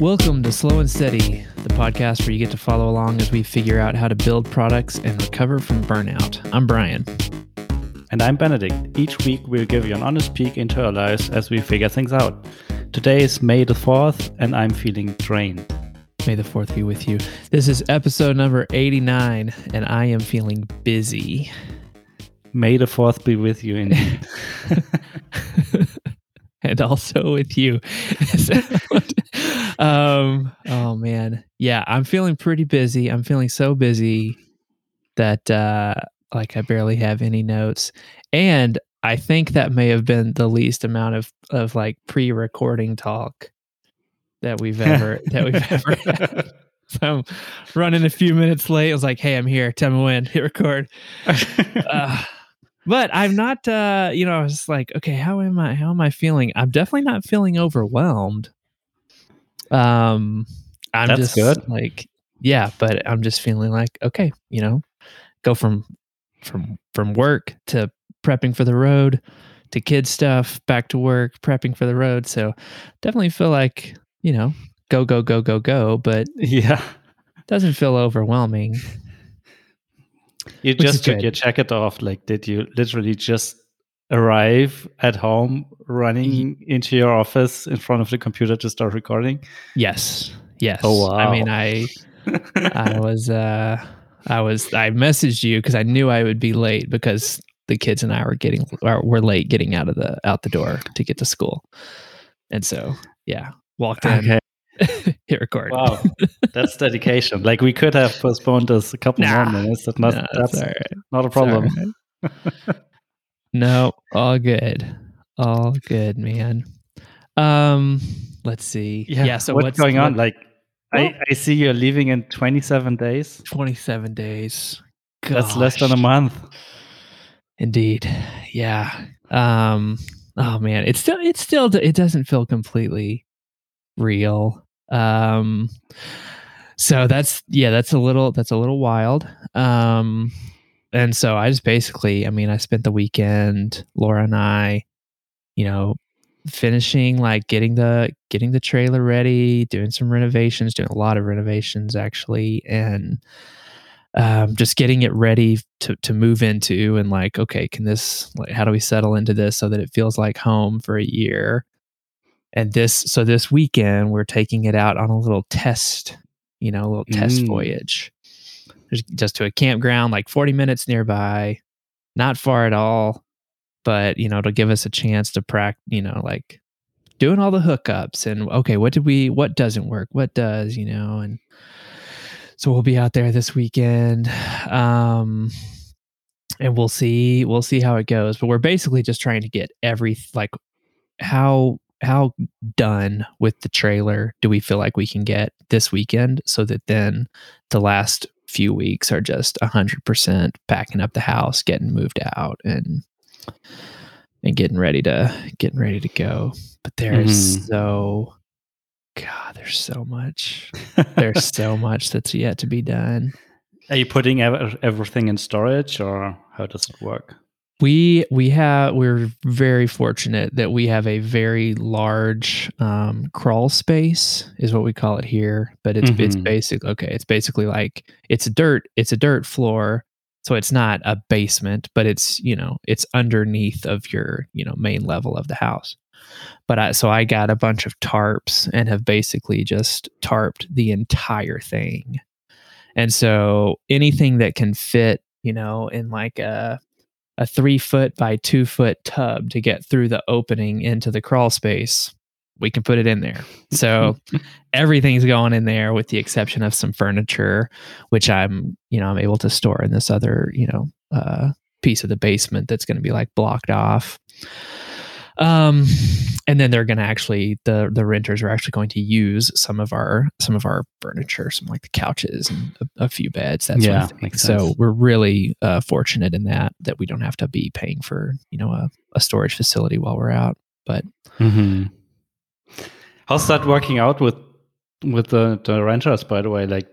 Welcome to Slow and Steady, the podcast where you get to follow along as we figure out how to build products and recover from burnout. I'm Brian. And I'm Benedikt. Each week we'll give you an honest peek into our lives as we figure things out. Today is May the 4th, and I'm feeling drained. May the 4th be with you. This is episode number 89, and I am feeling busy. May the 4th be with you indeed. and also with you. um, oh man, yeah, I'm feeling pretty busy. I'm feeling so busy that uh, like I barely have any notes, and I think that may have been the least amount of of like pre-recording talk that we've ever that we've ever had. So I'm running a few minutes late. I was like, "Hey, I'm here. Tell me when. Hit record." Uh, but I'm not uh you know I was like okay how am I how am I feeling I'm definitely not feeling overwhelmed um I'm That's just good. like yeah but I'm just feeling like okay you know go from from from work to prepping for the road to kid stuff back to work prepping for the road so definitely feel like you know go go go go go but yeah. doesn't feel overwhelming You just took your jacket off. Like, did you literally just arrive at home running into your office in front of the computer to start recording? yes yes Oh, wow. I mean. I I was uh I was I messaged you because I knew I would be late because the kids and I were getting or were late getting out of the out the door to get to school. And so yeah, walked in, okay. hit record. Wow. That's dedication. Like, we could have postponed this a couple Nah. more minutes. But not, No, that's right. not a problem. no, all good. All good, man. Um let's see. Yeah, yeah so what's, what's going on? Like, I, I see you're leaving in 27 days. 27 days. That's less than a month. Indeed. Yeah. Um oh man, it's still it's still it doesn't feel completely real. Um so that's yeah, that's a little that's a little wild. Um and so I just basically, I mean, I spent the weekend, Laura and I, you know, finishing like getting the getting the trailer ready, doing some renovations, doing a lot of renovations actually, and um, just getting it ready to to move into and like, okay, can this like how do we settle into this so that it feels like home for a year? And this so this weekend we're taking it out on a little test, you know, a little test Mm. voyage. Just- to a campground like 40 minutes nearby, not far at all, but you know, it'll give us a chance to practice, you know, like doing all the hookups and okay, what did we what doesn't work? What does, you know, and so we'll be out there this weekend. Um and we'll see we'll see how it goes. But we're basically just trying to get every like how how done with the trailer do we feel like we can get this weekend so that then the last few weeks are just 100% packing up the house getting moved out and and getting ready to getting ready to go but there's Mhm. so god there's so much there's so much that's yet to be done Are you putting ev- everything in storage or how does it work? We we have we're very fortunate that we have a very large um, crawl space is what we call it here but it's it's Mhm. basic okay it's basically like it's a dirt it's a dirt floor so it's not a basement but it's you know it's underneath of your you know main level of the house but I so I got a bunch of tarps and have basically just tarped the entire thing and so anything that can fit you know in like a a three foot by two foot tub to get through the opening into the crawl space, we can put it in there. So everything's going in there with the exception of some furniture, which I'm, you know, I'm able to store in this other, you know, uh, piece of the basement that's going to be like blocked off. Um, and then they're going to actually the the renters are actually going to use some of our some of our furniture, some like the couches and a, a few beds. That sort Yeah, of thing. makes So we're really uh, fortunate in that that we don't have to be paying for you know a, a storage facility while we're out. But hmm How's that working out with with the, the renters? By the way, like,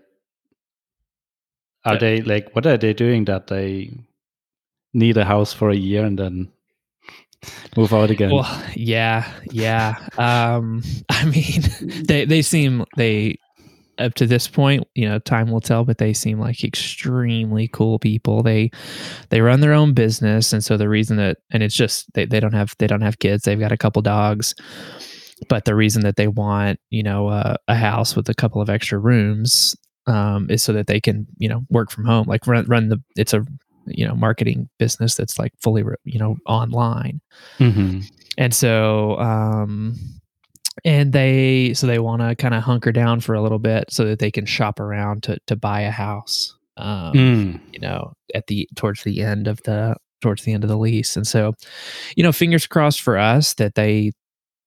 are Yeah. they like what are they doing that they need a house for a year and then move out again. Well, yeah, yeah. Um, I mean, they they seem they up to this point, you know, time will tell, but they seem like extremely cool people. They they run their own business, and so the reason that and it's just they, they don't have they don't have kids. They've got a couple dogs, but the reason that they want you know uh, a house with a couple of extra rooms um, is so that they can you know work from home, like run run the it's a you know marketing business that's like fully you know online, mm-hmm. and so um and they so they want to kind of hunker down for a little bit so that they can shop around to to buy a house um Mm. you know at the towards the end of the towards the end of the lease and so you know fingers crossed for us that they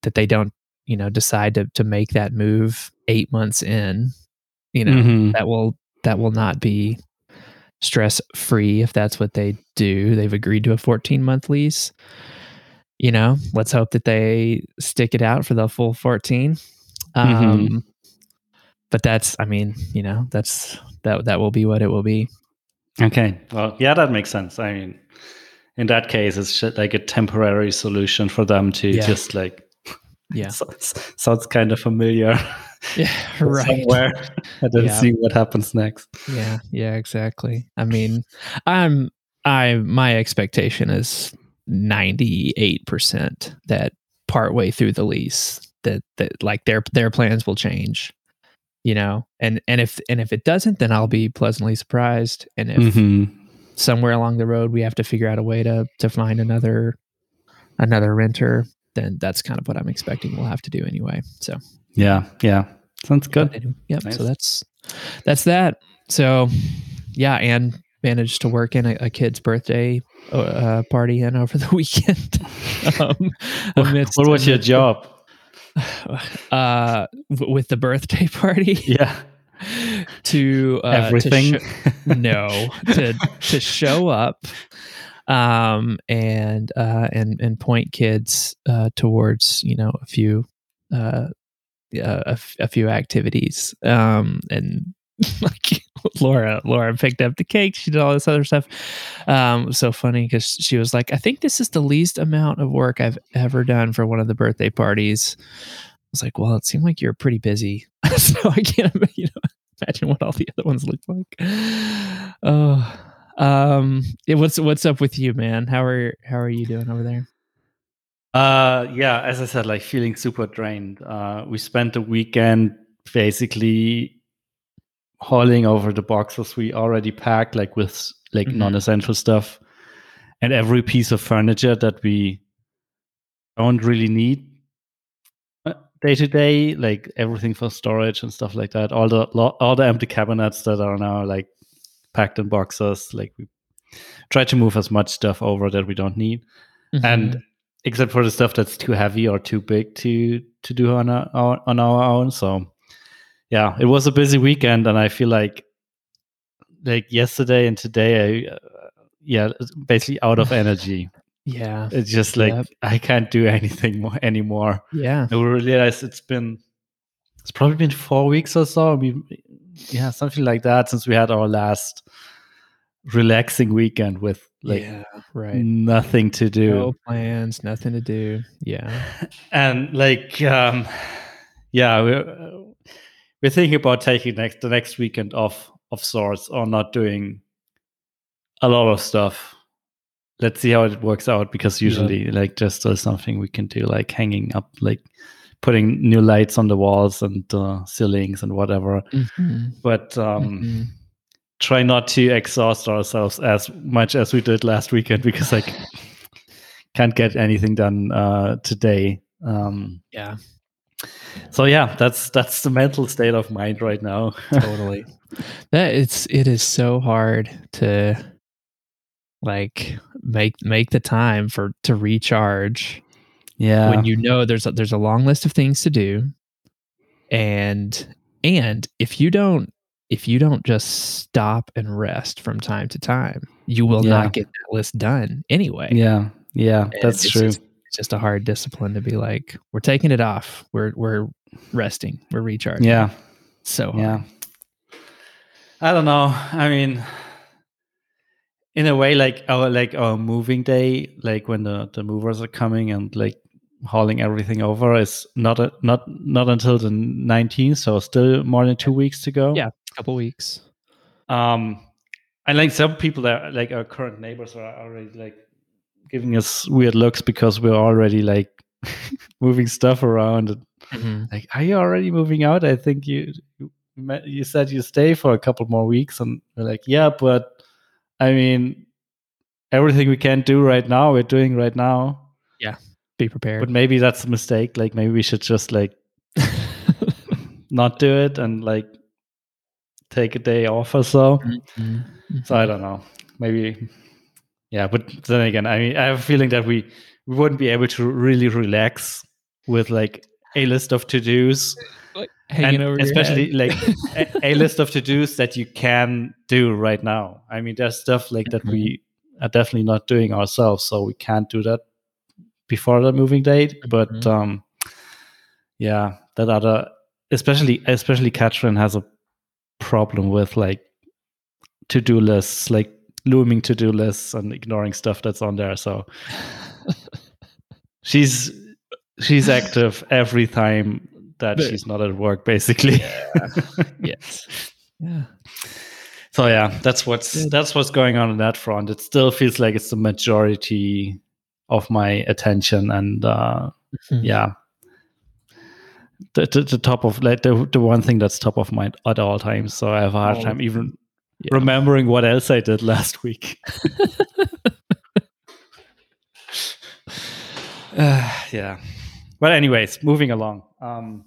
that they don't you know decide to to make that move 8 months in you know Mhm. that will that will not be stress free if that's what they do they've agreed to a 14 month lease you know let's hope that they stick it out for the full 14 um Mhm. but that's i mean you know that's that that will be what it will be Okay. Well, yeah, that makes sense. I mean, in that case, it's like a temporary solution for them to Yeah. just like. Yeah. so- sounds kind of familiar. yeah right Somewhere, and then Yeah. see what happens next. yeah yeah exactly i mean i'm i my expectation is 98% that partway through the lease that that like their their plans will change you know and and if and if it doesn't then i'll be pleasantly surprised and if Mhm. somewhere along the road we have to figure out a way to to find another another renter then that's kind of what i'm expecting we'll have to do anyway so Yeah. Yeah. Sounds good. anyway, yep Nice. so that's that's that so yeah and managed to work in a, a kid's birthday uh, party in over the weekend um, amidst- what was your job? uh w- with the birthday party Yeah. to uh, to Everything. no to to show up um and uh and and point kids uh towards you know a few uh yeah, a, a few activities um and like Laura Laura picked up the cake she did all this other stuff um so funny because she was like I think this is the least amount of work I've ever done for one of the birthday parties I was like well it seemed like you're pretty busy so I can't you know imagine what all the other ones look like. Oh, um, what's what's up with you, man? How are how are you doing over there? Uh, yeah, as I said, like feeling super drained. Uh, we spent the weekend basically hauling over the boxes we already packed, like with like Mhm. non-essential stuff, and every piece of furniture that we don't really need day to day, like everything for storage and stuff like that. All the lo- all the empty cabinets that are now like packed in boxes. Like we try to move as much stuff over that we don't need Mm-hmm. and except for the stuff that's too heavy or too big to to do on our, on our own. So yeah it was a busy weekend and i feel like like yesterday and today i uh, yeah basically out of energy. Yeah, it's just like Yep. i can't do anything more anymore. Yeah, i realized it's been it's probably been four weeks or so. We, yeah something like that since we had our last relaxing weekend with like yeah, right. nothing to do No plans, nothing to do. Yeah, and like um yeah we're we're thinking about taking next the next weekend off of sorts or not doing a lot of stuff let's see how it works out because Yeah. usually like just there's something we can do like hanging up like putting new lights on the walls and uh, ceilings and whatever Mhm, but um mhm. Try not to exhaust ourselves as much as we did last weekend because like can't get anything done uh today. Um yeah, so yeah that's that's the mental state of mind right now. Totally. that it's it is so hard to like make make the time for to recharge yeah. when you know there's a, there's a long list of things to do. And and if you don't if you don't just stop and rest from time to time you will Yeah. not get that list done anyway. Yeah. Yeah. And that's it's true. just, it's just a hard discipline to be like we're taking it off. We're we're resting. We're recharging. Yeah. So hard. yeah. I don't know. I mean in a way like our like our moving day like when the the movers are coming and like hauling everything over is not a, not not until the 19th so still more than two weeks to go. Yeah. Couple weeks. um and like some people that like our current neighbors are already like giving us weird looks because we're already like moving stuff around and Mhm. like are you already moving out i think you you, you said you stay for a couple more weeks and we're like yeah but i mean everything we can do right now we're doing right now Yeah, Be prepared. but maybe that's a mistake like maybe we should just like not do it and like take a day off or so. Mhm. so i don't know. Maybe yeah but then again i mean i have a feeling that we we wouldn't be able to really relax with like a list of to-dos. Like, hanging and over especially like a, a list of to-dos that you can do right now. I mean there's stuff like that we are definitely not doing ourselves so we can't do that before the moving date. But Mhm. um yeah that other especially especially Katrin has a problem with like to-do lists like looming to-do lists and ignoring stuff that's on there so she's she's active every time that But- she's not at work basically yes. Yeah. so yeah that's what's Good. that's what's going on on that front it still feels like it's the majority of my attention and uh Mhm. yeah the, the, the top of like the, the one thing that's top of mind at all times. So i have a hard All time even Yeah. remembering what else i did last week. Uh, yeah. But anyways moving along. Um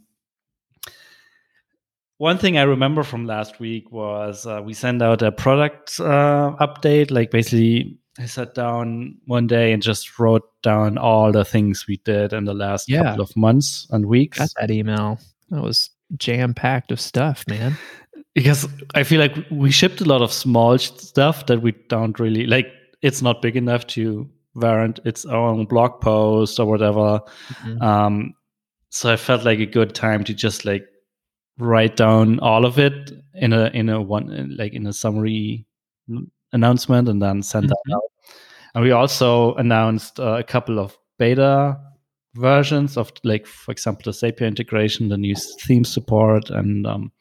one thing i remember from last week was uh, we sent out a product uh, update like basically i sat down one day and just wrote down all the things we did in the last Yeah. couple of months and weeks Got that email. That was jam packed of stuff, man. because I feel like we shipped a lot of small stuff that we don't really like. It's not big enough to warrant its own blog post or whatever. Mhm. Um, so I felt like a good time to just like write down all of it in a in a one like in a summary announcement and then send Mhm. that out. And we also announced uh, a couple of beta versions of like for example the Zapier integration, the new theme support, and um,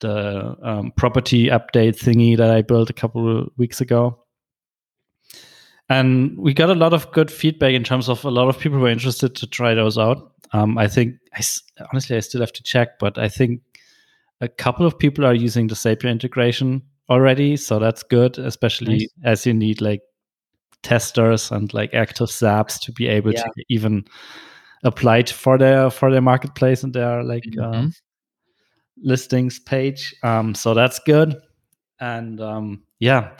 the um, property update thingy that I built a couple of weeks ago. And we got a lot of good feedback in terms of a lot of people were interested to try those out. Um, I think, I honestly, I still have to check, but I think a couple of people are using the Zapier integration already, so that's good, especially Nice. as you need like testers and like active zaps to be able Yeah. to even apply for their for their marketplace and their like uh, Mhm. listings page. Um, so that's good. And um, yeah,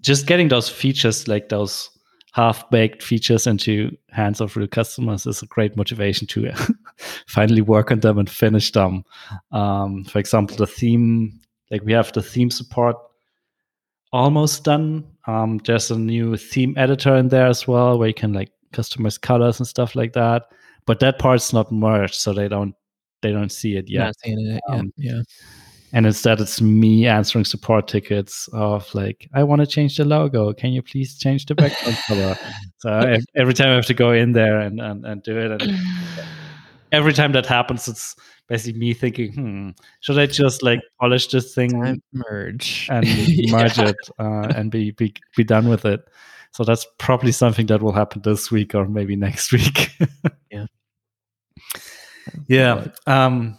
just getting those features, like those half baked features, into hands of real customers is a great motivation to finally work on them and finish them. Um, for example, the theme, like we have the theme support almost done. Um, there's a new theme editor in there as well, where you can like customize colors and stuff like that. But that part's not merged, so they don't they don't see it yet it yet. Um, yeah. and instead it's me answering support tickets of like i want to change the logo can you please change the background color so ev- every time i have to go in there and, and, and do it and every time that happens it's basically me thinking hmm should i just like polish this thing Time merge. and Yeah. merge it uh, and be, be be done with it so that's probably something that will happen this week or maybe next week Yeah. yeah um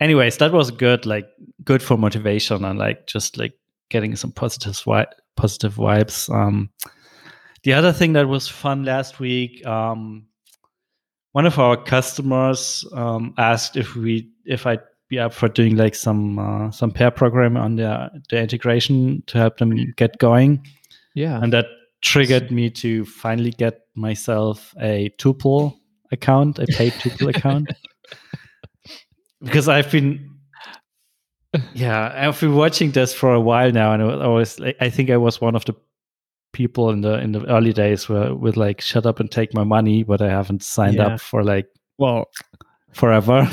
anyways that was good like good for motivation and like just like getting some positive wi- positive vibes um the other thing that was fun last week um one of our customers um asked if we if i'd be up for doing like some uh, some pair program on their the integration to help them get going Yeah. and that triggered me to finally get myself a Tuple account a paid Tuple account because i've been yeah i've been watching this for a while now and i was like i think i was one of the people in the in the early days where with like shut up and take my money but i haven't signed Yeah. up for like well, forever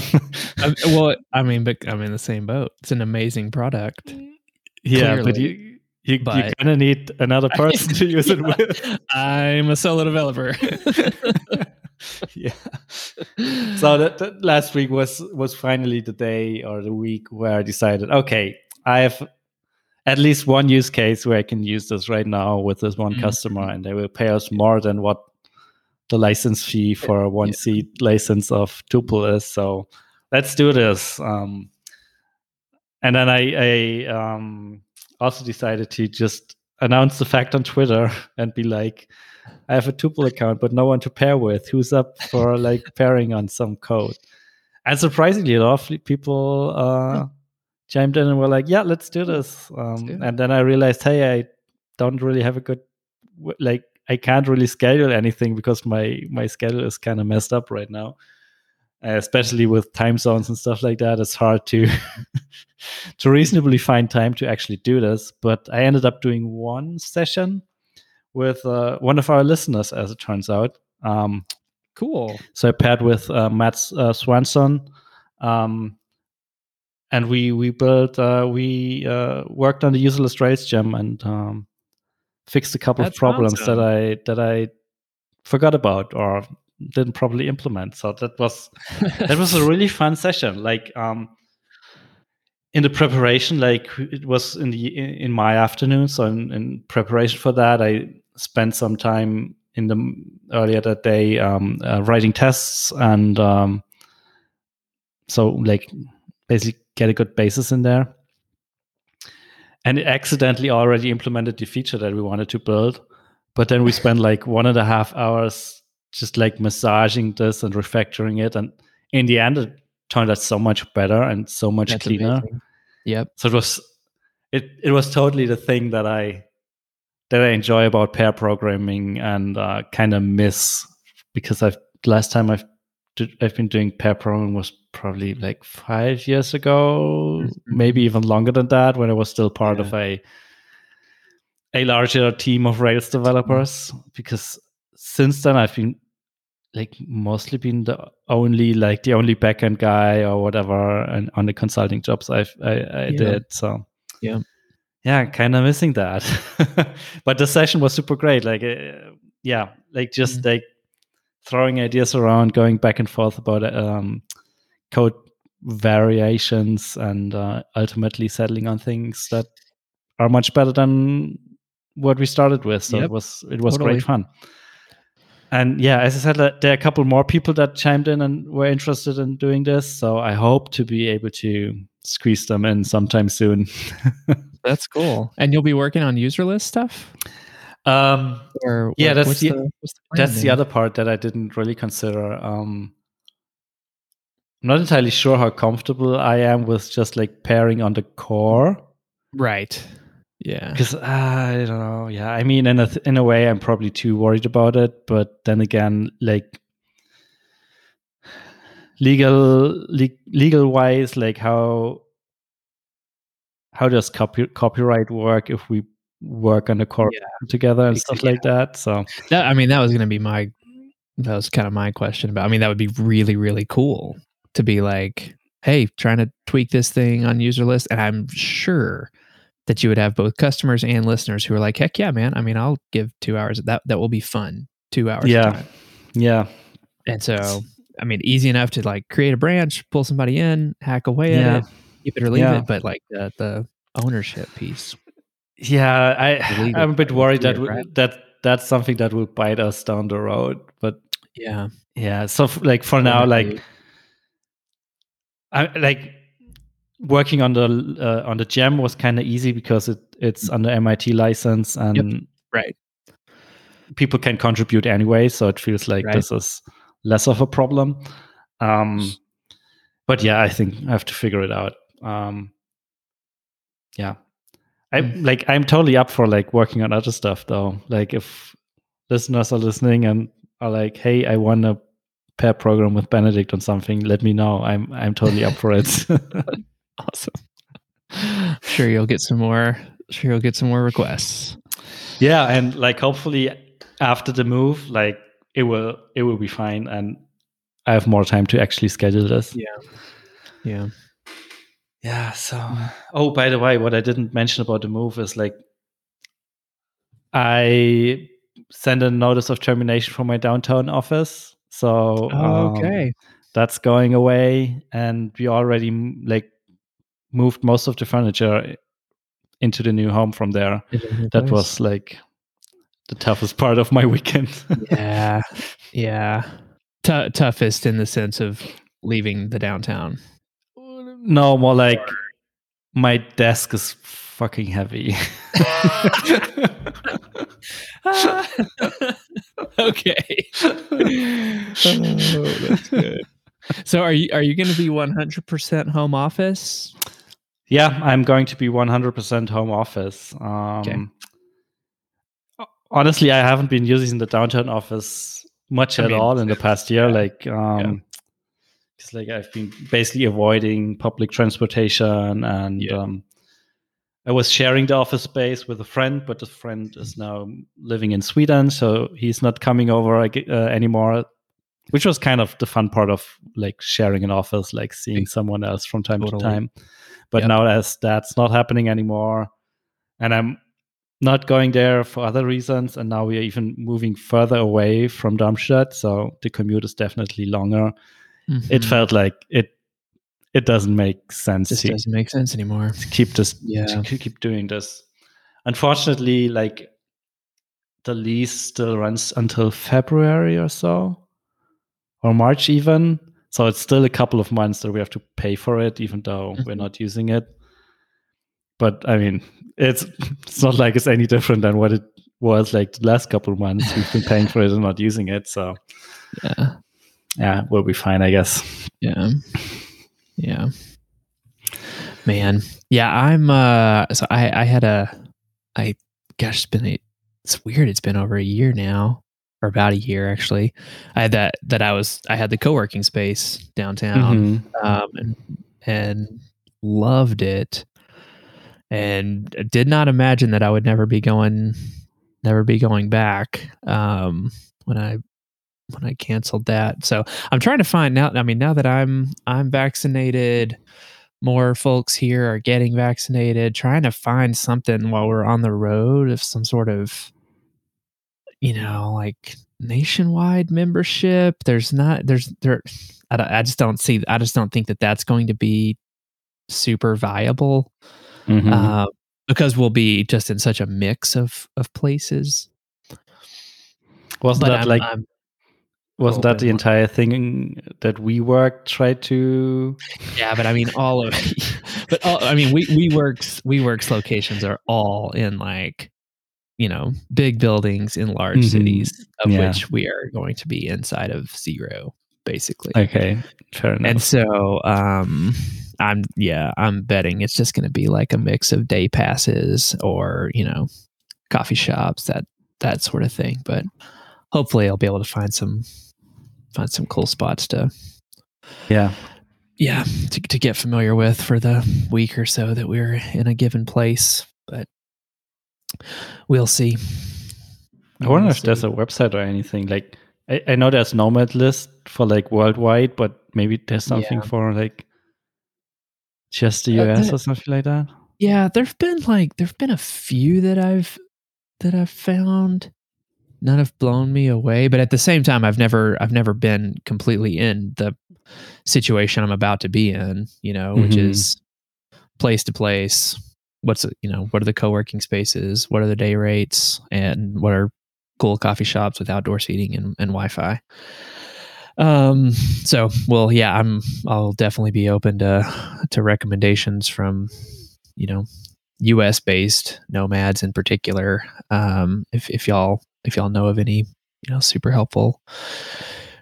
I, well, I mean, but I'm in the same boat. It's an amazing product. yeah but Clearly. you You, you But- kind of need another person to use it with. I'm a solo developer. yeah. So that, that last week was was finally the day or the week where I decided, okay, I have at least one use case where I can use this right now with this one Mhm. customer, and they will pay us more than what the license fee for a one Yeah. seat license of Tuple is. So let's do this. Um, and then I, I um, also decided to just announce the fact on Twitter and be like, I have a Tuple account, but no one to pair with. Who's up for like pairing on some code? And surprisingly, a lot of people uh, chimed in and were like, "Yeah, let's do this." Um, do and then I realized, hey, I don't really have a good like. I can't really schedule anything because my my schedule is kind of messed up right now, uh, especially with time zones and stuff like that. It's hard to to reasonably find time to actually do this. But I ended up doing one session with uh, one of our listeners, as it turns out. Um, cool. so I paired with uh, Matt uh, Swanson, um, and we we built uh, we uh, worked on the Userlist Rails gem and um, fixed a couple That's of problems awesome. that I that I forgot about or didn't properly implement. So that was that was a really fun session. Like um, in the preparation, like it was in the in my afternoon. So in, in preparation for that, I spent some time in the earlier that day um, uh, writing tests and um, so like basically get a good basis in there. And it accidentally already implemented the feature that we wanted to build, but then we spent like one and a half hours just like massaging this and refactoring it, and in the end, it turned out so much better and so much That's cleaner. amazing. Yep. So it was it it was totally the thing that I that I enjoy about pair programming and uh, kind of miss because I've last time I've did, I've been doing pair programming was probably like five years ago, Mhm. maybe even longer than that when I was still part Yeah. of a a larger team of Rails developers. Because since then I've been like mostly been the only like the only backend guy or whatever and on the consulting jobs I've I, I Yeah. did. So Yeah. yeah, kind of missing that. but the session was super great. Like uh, yeah, like just Mhm. like throwing ideas around, going back and forth about um, code variations, and uh, ultimately settling on things that are much better than what we started with. So Yep. it was it was Totally. great fun. And yeah, as I said, uh, there are a couple more people that chimed in and were interested in doing this. So I hope to be able to squeeze them in sometime soon. That's cool. And you'll be working on Userlist stuff? Um, Or Yeah, what- that's the- the, that's the other part that I didn't really consider. Um, I'm not entirely sure how comfortable I am with just like pairing on the core Right. Yeah. because I don't know. Yeah, I mean, in a th- in a way, I'm probably too worried about it. But then again, like legal le- legal wise, like how how does copy- copyright work if we work on the core Yeah. together and stuff yeah. like that? So That, I mean, that was going to be my, that was kind of my question about, I mean, that would be really, really cool to be like, hey, trying to tweak this thing on Userlist. And I'm sure that you would have both customers and listeners who are like, heck yeah, man. I mean, I'll give two hours. That, that will be fun. Two hours. Yeah. yeah, And so, I mean, easy enough to like create a branch, pull somebody in, hack away Yeah. at it, keep it or leave Yeah. it. But like the, the ownership piece. Yeah, I I'm a bit worried that right? that that's something that will bite us down the road. But Yeah. yeah, so f- like for now, like I like working on the uh, on the gem was kind of easy because it it's under MIT license and right. people can contribute anyway, so it feels like Right. this is less of a problem. Um, but yeah, I think I have to figure it out. Um, yeah, I Mm. like I'm totally up for like working on other stuff though. Like if listeners are listening and are like, "Hey, I want to pair program with Benedikt on something," let me know. I'm I'm totally up for it. Awesome. Sure, you'll get some more. Sure, you'll get some more requests. yeah, and like hopefully after the move, like it will it will be fine, and I have more time to actually schedule this. Yeah. Yeah. Yeah. So, oh, by the way, what I didn't mention about the move is like I sent a notice of termination from my downtown office. So um, okay. that's going away, and we already like moved most of the furniture into the new home from there. That was like the toughest part of my weekend. yeah, yeah. T- toughest in the sense of leaving the downtown. No, more like my desk is fucking heavy. okay. Oh, that's good. So are you are you going to be 100% home office? Yeah, I'm going to be 100% home office. Um, Okay. Honestly, I haven't been using the downtown office much I at mean, all in the past year. yeah, Like, um, it's like I've been basically avoiding public transportation, and Yeah. um, I was sharing the office space with a friend, but the friend is now living in Sweden, so he's not coming over uh, anymore. Which was kind of the fun part of like sharing an office, like seeing someone else from time Totally. to time. But Yep. now as that's not happening anymore, and I'm not going there for other reasons, and now we are even moving further away from Darmstadt, so the commute is definitely longer. It Mhm. felt like it it doesn't make sense to, doesn't make sense anymore. keep this Yeah. keep- doing this. Unfortunately, like the lease still runs until February or so, or March even. So it's still a couple of months that we have to pay for it, even though we're Mhm. not using it. But I mean, it's it's not like it's any different than what it was like the last couple of months. We've been paying for it and not using it, so Yeah. Yeah, we'll be fine, I guess. Yeah. Yeah. Man. Yeah, I'm uh so I I had a I gosh, it's been a, it's weird. It's been over a year now. Or about a year actually. I had that that I was I had the co-working space downtown. Mhm. um, and and loved it, and did not imagine that I would never be going, never be going back. Um, when I when I canceled that, so I'm trying to find now. I mean, now that I'm I'm vaccinated, more folks here are getting vaccinated. Trying to find something while we're on the road of some sort of you know, like nationwide membership. There's not, there's, there, I, I just don't see, I just don't think that that's going to be super viable Mhm. uh, because we'll be just in such a mix of, of places. Wasn't But that I'm, like I'm, wasn't that the entire thing that WeWork tried to yeah, but I mean, all of, but all, I mean, we, WeWork's, we works locations are all in like, you know, big buildings in large Mhm. cities, of Yeah. which we are going to be inside of zero, basically. Okay, fair enough. and so um i'm yeah i'm betting it's just going to be like a mix of day passes or you know coffee shops that that sort of thing but hopefully i'll be able to find some find some cool spots to yeah. yeah to, to get familiar with for the week or so that we're in a given place but we'll see I wonder We'll if there's a website or anything. Like I, I know there's Nomad list for like worldwide, but maybe there's something Yeah. for like just the Uh, US the- or something like that. Yeah, there've been like there've been a few that I've that I've found. None have blown me away, but at the same time, I've never I've never been completely in the situation I'm about to be in. You know, which Mhm. is place to place. What's you know what are the co-working spaces? What are the day rates? And what are cool coffee shops with outdoor seating and, and Wi-Fi? Um. So, well, yeah, I'm. I'll definitely be open to to recommendations from you know US based nomads in particular um if if y'all if y'all know of any you know super helpful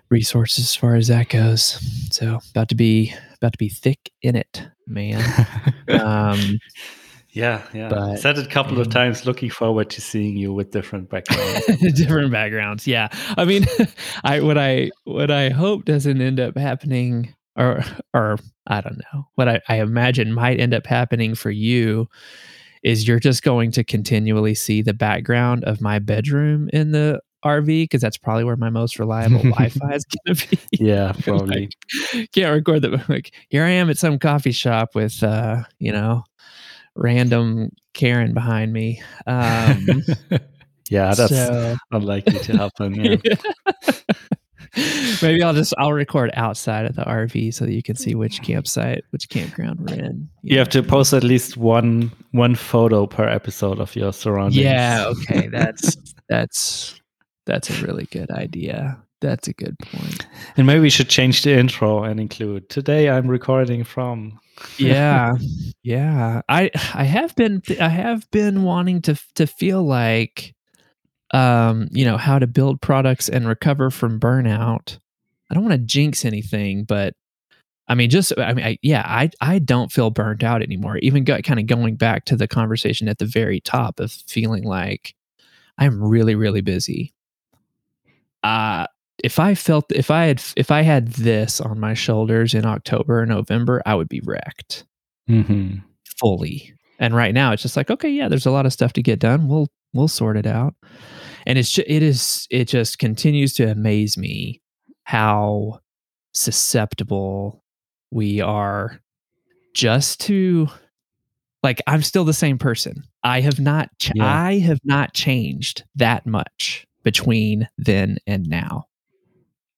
resources as far as that goes so about to be about to be thick in it man um yeah, yeah. I but, said it a couple of um, times. Looking forward to seeing you with different backgrounds. different backgrounds yeah i mean i what i what i hope doesn't end up happening or or i don't know what i, I imagine might end up happening for you is you're just going to continually see the background of my bedroom in the rv because that's probably where my most reliable wi-fi is going to be yeah, probably. can't record the like here i am at some coffee shop with uh you know random karen behind me um Yeah, that's So- unlikely to happen. Yeah. Maybe I'll just I'll record outside of the RV so that you can see which campsite, which campground we're in. You have to post at least one one photo per episode of your surroundings. Yeah, okay. That's that's that's a really good idea. That's a good point. And maybe we should change the intro and include today I'm recording from Yeah. Yeah. I I have been I have been wanting to to feel like um, you know, how to build products and recover from burnout. I don't want to jinx anything, but I mean, just I mean, I, yeah, I I don't feel burnt out anymore. Even go, kind of going back to the conversation at the very top of feeling like I'm really really busy. Uh if I felt if I had if I had this on my shoulders in October or November, I would be wrecked mm-hmm. fully. And right now it's just like, okay, yeah, there's a lot of stuff to get done. We'll we'll sort it out. And it's ju- it is it just continues to amaze me how susceptible we are just to like I'm still the same person. I have not ch- Yeah. I have not changed that much between then and now.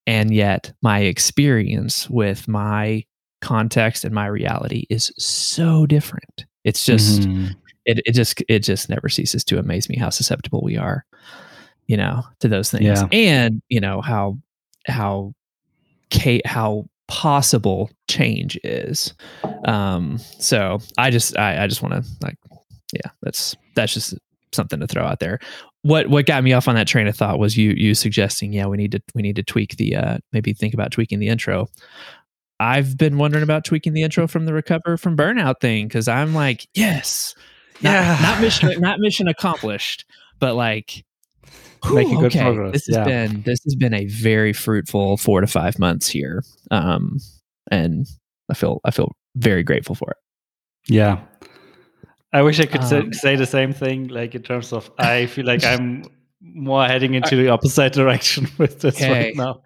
And yet my experience with my context and my reality is so different. It's just Mhm. it it just it just never ceases to amaze me how susceptible we are, you know, to those things. Yeah. And, you know, how how ca- how possible change is. Um so I just I, I just want to like yeah, that's that's just something to throw out there. What what got me off on that train of thought was you you suggesting, yeah, we need to we need to tweak the uh maybe think about tweaking the intro. I've been wondering about tweaking the intro from the recover from burnout thing because I'm like, yes, not, Yeah. not mission, not mission accomplished, but like Making whew, good progress, This has yeah. been this has been a very fruitful four to five months here, um, and I feel I feel very grateful for it. Yeah. I wish I could say, Um, say the same thing, like in terms of I feel like I'm more heading into the opposite direction with this Okay. right now.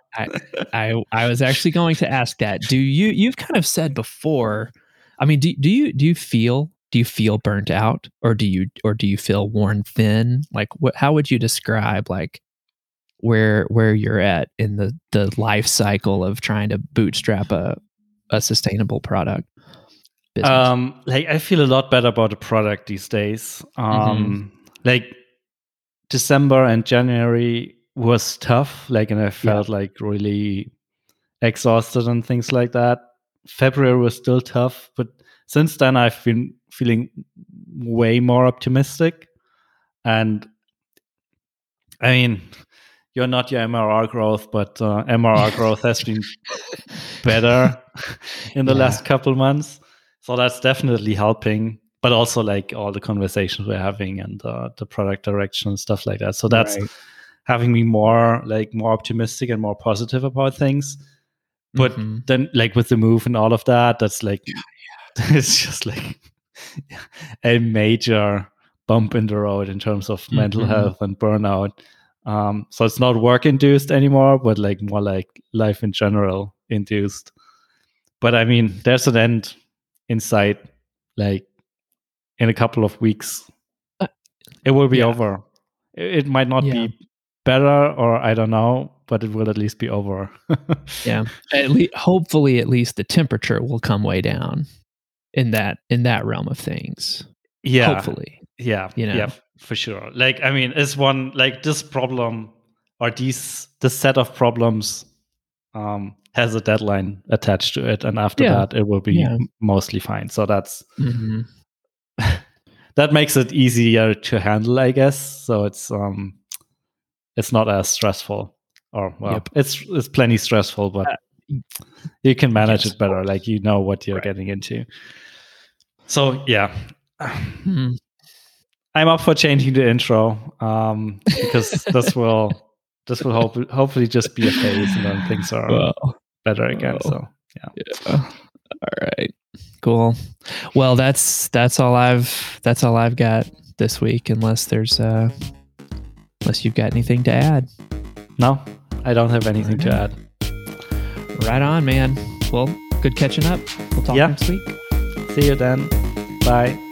I I was actually going to ask that. Do you you've kind of said before? I mean, do do you do you feel do you feel burnt out, or do you or do you feel worn thin? Like, what? How would you describe like where where you're at in the the life cycle of trying to bootstrap a a sustainable product? Business? Um, like I feel a lot better about the product these days. Um, like December and January was tough. Like, and I felt like really exhausted and things like that. February was still tough, but since then I've been feeling way more optimistic. And I mean, you're not your MRR growth, but uh, MRR growth has been better in the Yeah. last couple months. So that's definitely helping. But also like all the conversations we're having and uh, the product direction and stuff like that. So that's Right. having me more like more optimistic and more positive about things. But Mhm. then like with the move and all of that, that's like it's just like a major bump in the road in terms of mental Mhm. health and burnout. Um, so it's not work induced anymore, but like more like life in general induced. But I mean, there's an end in sight. Like in a couple of weeks, Uh, it will be yeah. over. It, it might not Yeah. be better, or I don't know, but it will at least be over. Yeah. At least, hopefully, at least the temperature will come way down in that in that realm of things. yeah. Hopefully. yeah you know? yeah for sure like i mean it's one like this problem or these this set of problems um has a deadline attached to it and after Yeah. that it will be Yeah. mostly fine so that's hmm that makes it easier to handle i guess so it's um it's not as stressful or well Yep. it's it's plenty stressful but Uh, you can manage yes, it better like you know what you're Right. getting into so yeah Mhm. I'm up for changing the intro um, because this will this will hope, hopefully just be a phase and then things are Well, better again. well. So yeah. All right. Cool. Well, that's that's all I've that's all I've got this week. Unless there's uh, unless you've got anything to add. no, I don't have anything to add. Right on, man. Well, good catching up. We'll talk Yeah. next week. See you then. Bye.